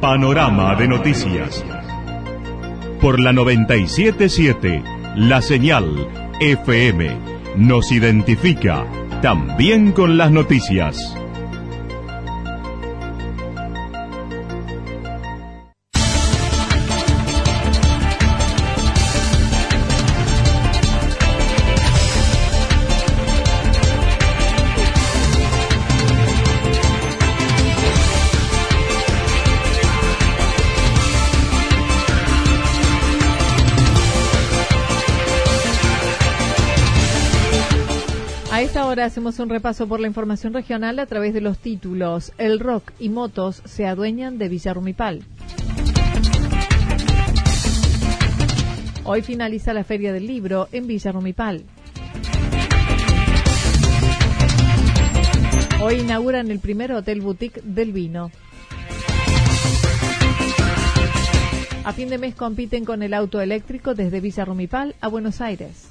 Panorama de noticias. Por la 977, la señal FM nos identifica también con las noticias. Hacemos un repaso por la información regional a través de los títulos. El rock y motos se adueñan de Villarrumipal. Hoy finaliza la Feria del Libro en Villarrumipal. Hoy inauguran el primer hotel boutique del vino. A fin de mes compiten con el auto eléctrico desde Villarrumipal a Buenos Aires.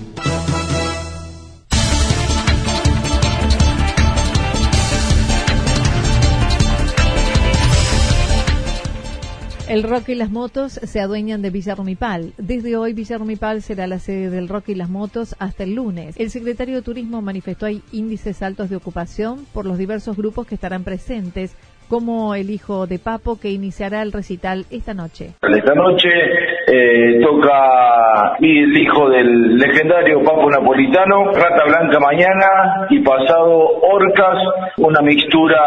El rock y las motos se adueñan de Villarrumipal. Desde hoy Villarrumipal será la sede del rock y las motos hasta el lunes. El secretario de Turismo manifestó hay índices altos de ocupación por los diversos grupos que estarán presentes, como el hijo de Papo que iniciará el recital esta noche. Esta noche eh, toca el hijo del legendario Papo Napolitano, Rata Blanca mañana y pasado Orcas, una mixtura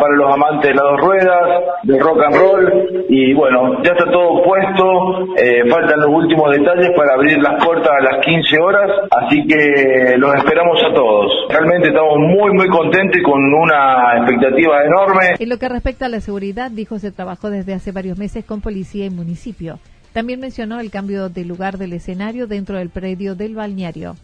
para los amantes de las dos ruedas, de rock and roll y bueno, ya está todo puesto, eh, faltan los últimos detalles para abrir las puertas a las 15 horas, así que los esperamos a todos. Realmente estamos muy muy contentos y con una expectativa enorme. Que respecta a la seguridad, dijo se trabajó desde hace varios meses con policía y municipio. También mencionó el cambio de lugar del escenario dentro del predio del balneario.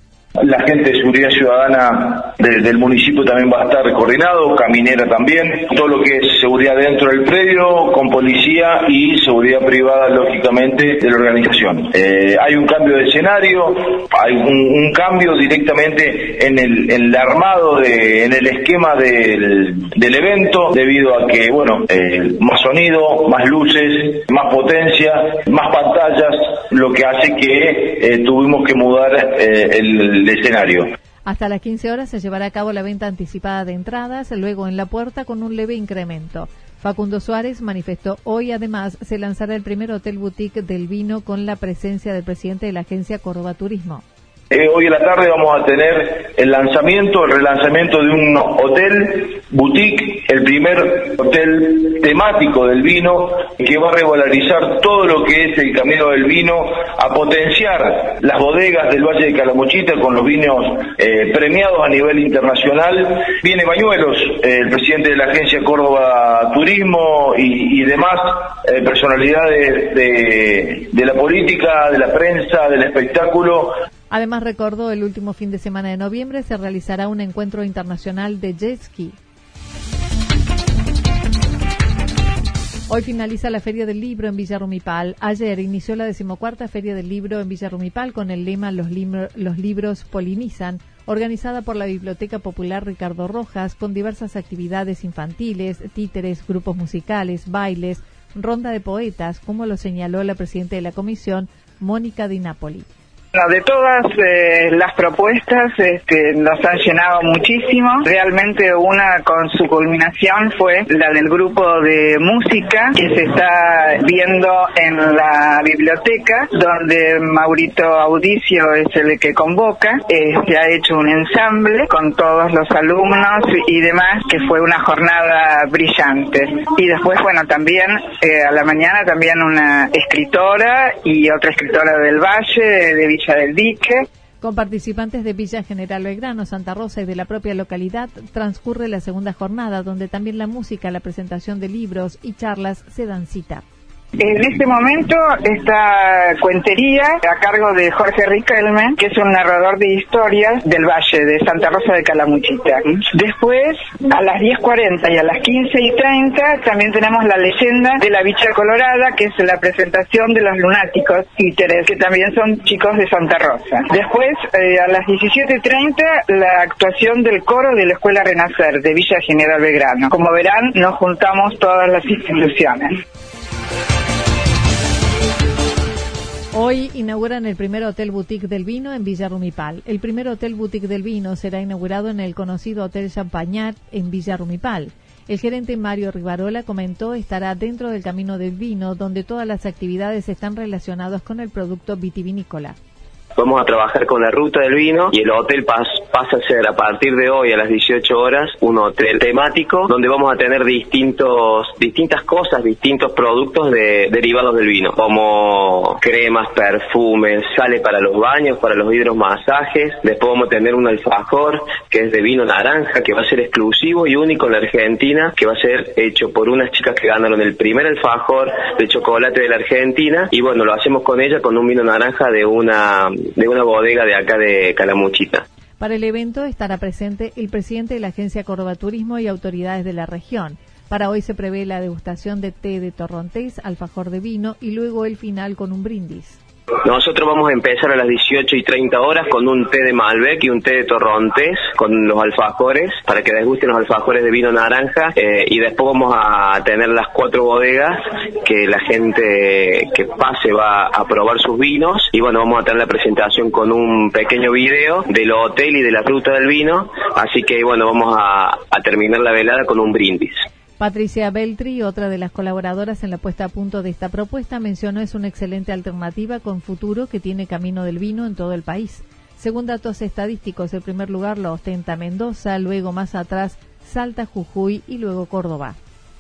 La gente de seguridad ciudadana del municipio también va a estar coordinado, caminera también, todo lo que es seguridad dentro del predio, con policía y seguridad privada, lógicamente, de la organización. Eh, hay un cambio de escenario, hay un, cambio directamente en el, armado, de, en el esquema del, evento, debido a que, bueno, eh, más sonido, más luces, más potencia, más pantallas, lo que hace que eh, tuvimos que mudar el escenario. Hasta las 15 horas se llevará a cabo la venta anticipada de entradas, luego en la puerta con un leve incremento. Facundo Suárez manifestó hoy además se lanzará el primer hotel boutique del vino con la presencia del presidente de la agencia Córdoba Turismo. Eh, hoy en la tarde vamos a tener el lanzamiento, el relanzamiento de un hotel boutique, el primer hotel temático del vino que va a regularizar todo lo que es el camino del vino, a potenciar las bodegas del Valle de Calamuchita con los vinos eh, premiados a nivel internacional. Viene Bañuelos, eh, el presidente de la agencia Córdoba Turismo y, demás personalidades de la política, de la prensa, del espectáculo Además, recordó el último fin de semana de noviembre se realizará un encuentro internacional de jet ski. Hoy finaliza la Feria del Libro en Villarrumipal. Ayer inició la decimocuarta Feria del Libro en Villarrumipal con el lema Los, los libros polinizan, organizada por la Biblioteca Popular Ricardo Rojas, con diversas actividades infantiles, títeres, grupos musicales, bailes, ronda de poetas, como lo señaló la presidenta de la comisión, Mónica Di Napoli de todas eh, las propuestas este, nos han llenado muchísimo. Realmente una con su culminación fue la del grupo de música que se está viendo en la biblioteca, donde Maurito Audicio es el que convoca. Eh, se ha hecho un ensamble con todos los alumnos y demás, que fue una jornada brillante. Y después, bueno, también eh, a la mañana también una escritora y otra escritora del Valle, de Villa Con participantes de Villa General Belgrano, Santa Rosa y de la propia localidad, transcurre la segunda jornada, donde también la música, la presentación de libros y charlas se dan cita. En este momento esta cuentería a cargo de Jorge Riquelme, que es un narrador de historias del Valle de Santa Rosa de Calamuchita. Después, a las 10.40 y a las 15.30 también tenemos la leyenda de la bicha colorada, que es la presentación de los lunáticos títeres, que también son chicos de Santa Rosa. Después, eh, a las 17.30, la actuación del coro de la Escuela Renacer de Villa General Belgrano. Como verán, nos juntamos todas las instituciones. Hoy inauguran el primer Hotel Boutique del Vino en Villa Rumipal. El primer Hotel Boutique del Vino será inaugurado en el conocido Hotel Champagnat en Villa Rumipal. El gerente Mario Rivarola comentó estará dentro del camino del vino, donde todas las actividades están relacionadas con el producto vitivinícola. Vamos a trabajar con la ruta del vino y el hotel pasa a ser a partir de hoy a las 18 horas un hotel temático donde vamos a tener distintos distintas cosas, distintos productos de, derivados del vino, como cremas, perfumes, sale para los baños, para los hidromasajes. Después vamos a tener un alfajor que es de vino naranja que va a ser exclusivo y único en la Argentina, que va a ser hecho por unas chicas que ganaron el primer alfajor de chocolate de la Argentina y bueno, lo hacemos con ella con un vino naranja de una de una bodega de acá de Calamuchita. Para el evento estará presente el presidente de la Agencia Córdoba Turismo y autoridades de la región. Para hoy se prevé la degustación de té de torrontés, alfajor de vino y luego el final con un brindis. Nosotros vamos a empezar a las 18 y 30 horas con un té de Malbec y un té de torrontés con los alfajores para que les gusten los alfajores de vino naranja eh, y después vamos a tener las cuatro bodegas que la gente que pase va a probar sus vinos y bueno vamos a tener la presentación con un pequeño video del hotel y de la ruta del vino así que bueno vamos a terminar la velada con un brindis. Patricia Beltri, otra de las colaboradoras en la puesta a punto de esta propuesta, mencionó es una excelente alternativa con futuro que tiene camino del vino en todo el país. Según datos estadísticos, el primer lugar lo ostenta Mendoza, luego más atrás Salta, Jujuy y luego Córdoba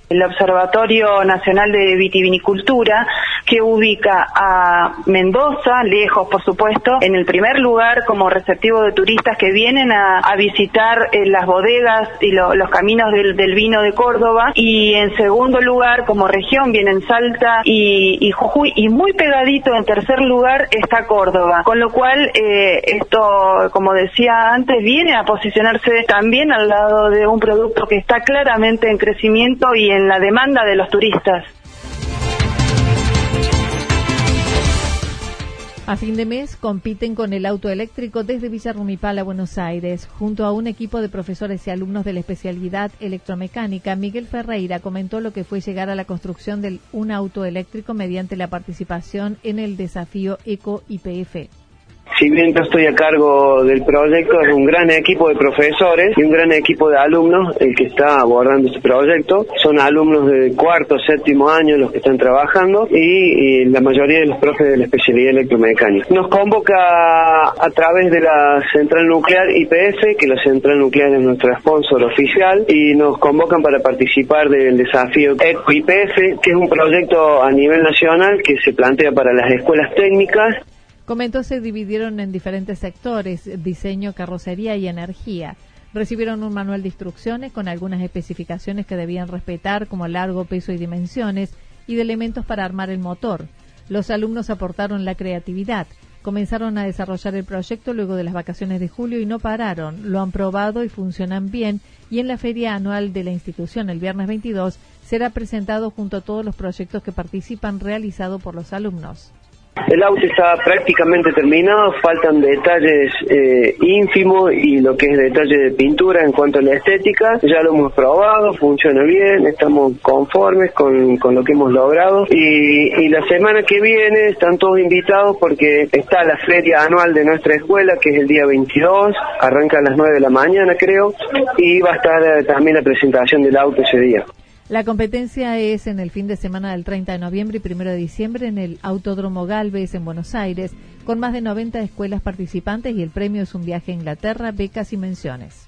el Observatorio Nacional de Vitivinicultura, que ubica a Mendoza, lejos por supuesto, en el primer lugar como receptivo de turistas que vienen a, visitar eh, las bodegas y los caminos del, vino de Córdoba, y en segundo lugar como región vienen Salta y, Jujuy, y muy pegadito en tercer lugar está Córdoba, con lo cual eh, esto, como decía antes, viene a posicionarse también al lado de un producto que está claramente en crecimiento y en la demanda de los turistas. A fin de mes compiten con el auto eléctrico desde Villa Rumipal a Buenos Aires. Junto a un equipo de profesores y alumnos de la especialidad electromecánica, Miguel Ferreira comentó lo que fue llegar a la construcción de un auto eléctrico mediante la participación en el desafío Eco IPF. Si bien yo estoy a cargo del proyecto, es un gran equipo de profesores y un gran equipo de alumnos el que está abordando este proyecto. Son alumnos de cuarto, séptimo año los que están trabajando y, la mayoría de los profes de la especialidad electromecánica. Nos convoca a través de la central nuclear IPF, que la central nuclear es nuestro sponsor oficial, y nos convocan para participar del desafío ECO IPF, que es un proyecto a nivel nacional que se plantea para las escuelas técnicas Comentó se dividieron en diferentes sectores, diseño, carrocería y energía. Recibieron un manual de instrucciones con algunas especificaciones que debían respetar como largo, peso y dimensiones y de elementos para armar el motor. Los alumnos aportaron la creatividad. Comenzaron a desarrollar el proyecto luego de las vacaciones de julio y no pararon. Lo han probado y funcionan bien y en la feria anual de la institución el viernes 22 será presentado junto a todos los proyectos que participan realizado por los alumnos. El auto está prácticamente terminado, faltan detalles eh, ínfimos y lo que es detalle de pintura en cuanto a la estética. Ya lo hemos probado, funciona bien, estamos conformes con, con lo que hemos logrado. Y, la semana que viene están todos invitados porque está la feria anual de nuestra escuela, que es el día 22, arranca a las 9 de la mañana creo, y va a estar eh, también la presentación del auto ese día. La competencia es en el fin de semana del 30 de noviembre y 1 de diciembre en el Autódromo Galvez en Buenos Aires, con más de 90 escuelas participantes y el premio es un viaje a Inglaterra, becas y menciones.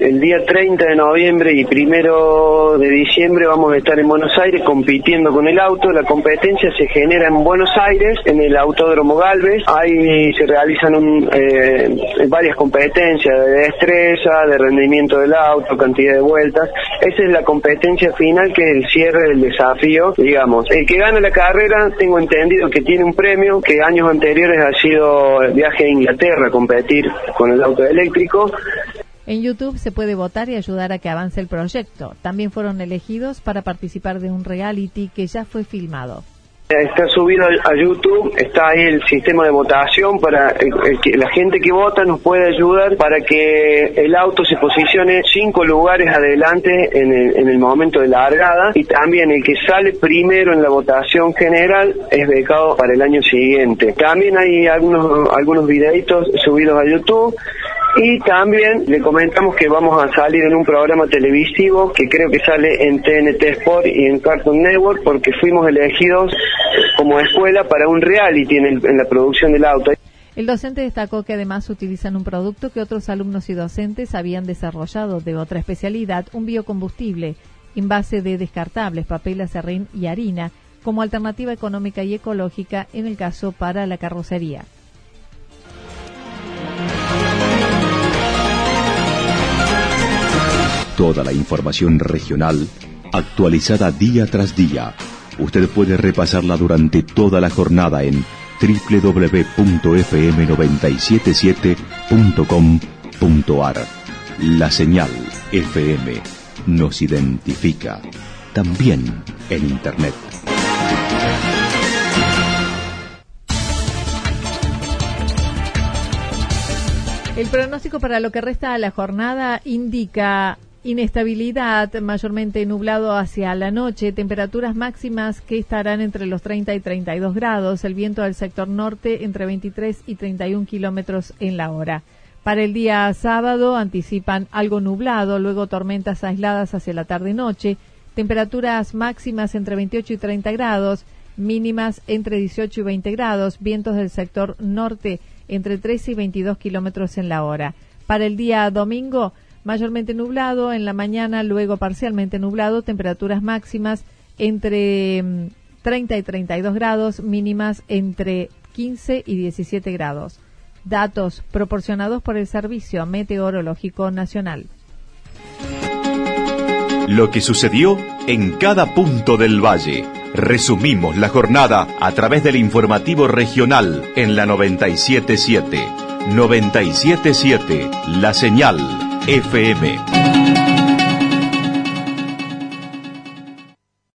El día 30 de noviembre y primero de diciembre vamos a estar en Buenos Aires compitiendo con el auto. La competencia se genera en Buenos Aires, en el Autódromo Galvez. Ahí se realizan eh, varias competencias de destreza, de rendimiento del auto, cantidad de vueltas. Esa es la competencia final que es el cierre del desafío, digamos. El que gana la carrera, tengo entendido que tiene un premio que años anteriores ha sido el viaje a Inglaterra a competir con el auto eléctrico. En YouTube se puede votar y ayudar a que avance el proyecto. También fueron elegidos para participar de un reality que ya fue filmado. Está subido a YouTube, está ahí el sistema de votación para la gente que vota nos puede ayudar para que el auto se posicione cinco lugares adelante en el, en el momento de la largada y también el que sale primero en la votación general es becado para el año siguiente. También hay algunos algunos videitos subidos a YouTube y también le comentamos que vamos a salir en un programa televisivo que creo que sale en TNT Sport y en Cartoon Network porque fuimos elegidos como escuela para un reality en, en la producción del auto. El docente destacó que además utilizan un producto que otros alumnos y docentes habían desarrollado de otra especialidad, un biocombustible en base de descartables, papel, acerrín y harina, como alternativa económica y ecológica en el caso para la carrocería. Toda la información regional actualizada día tras día. Usted puede repasarla durante toda la jornada en www.fm977.com.ar. La señal FM nos identifica también en Internet. El pronóstico para lo que resta de la jornada indica inestabilidad, mayormente nublado hacia la noche, temperaturas máximas que estarán entre los 30 y 32 grados, el viento del sector norte entre 23 y 31 kilómetros en la hora. Para el día sábado anticipan algo nublado, luego tormentas aisladas hacia la tarde-noche, temperaturas máximas entre 28 y 30 grados, mínimas entre 18 y 20 grados, vientos del sector norte entre 13 y 22 kilómetros en la hora. Para el día domingo, mayormente nublado, en la mañana luego parcialmente nublado, temperaturas máximas entre 30 mm, y 32 grados, mínimas entre 15 y 17 grados. Datos proporcionados por el Servicio Meteorológico Nacional. Lo que sucedió en cada punto del valle. Resumimos la jornada a través del informativo regional en la 977. 977, la señal FM.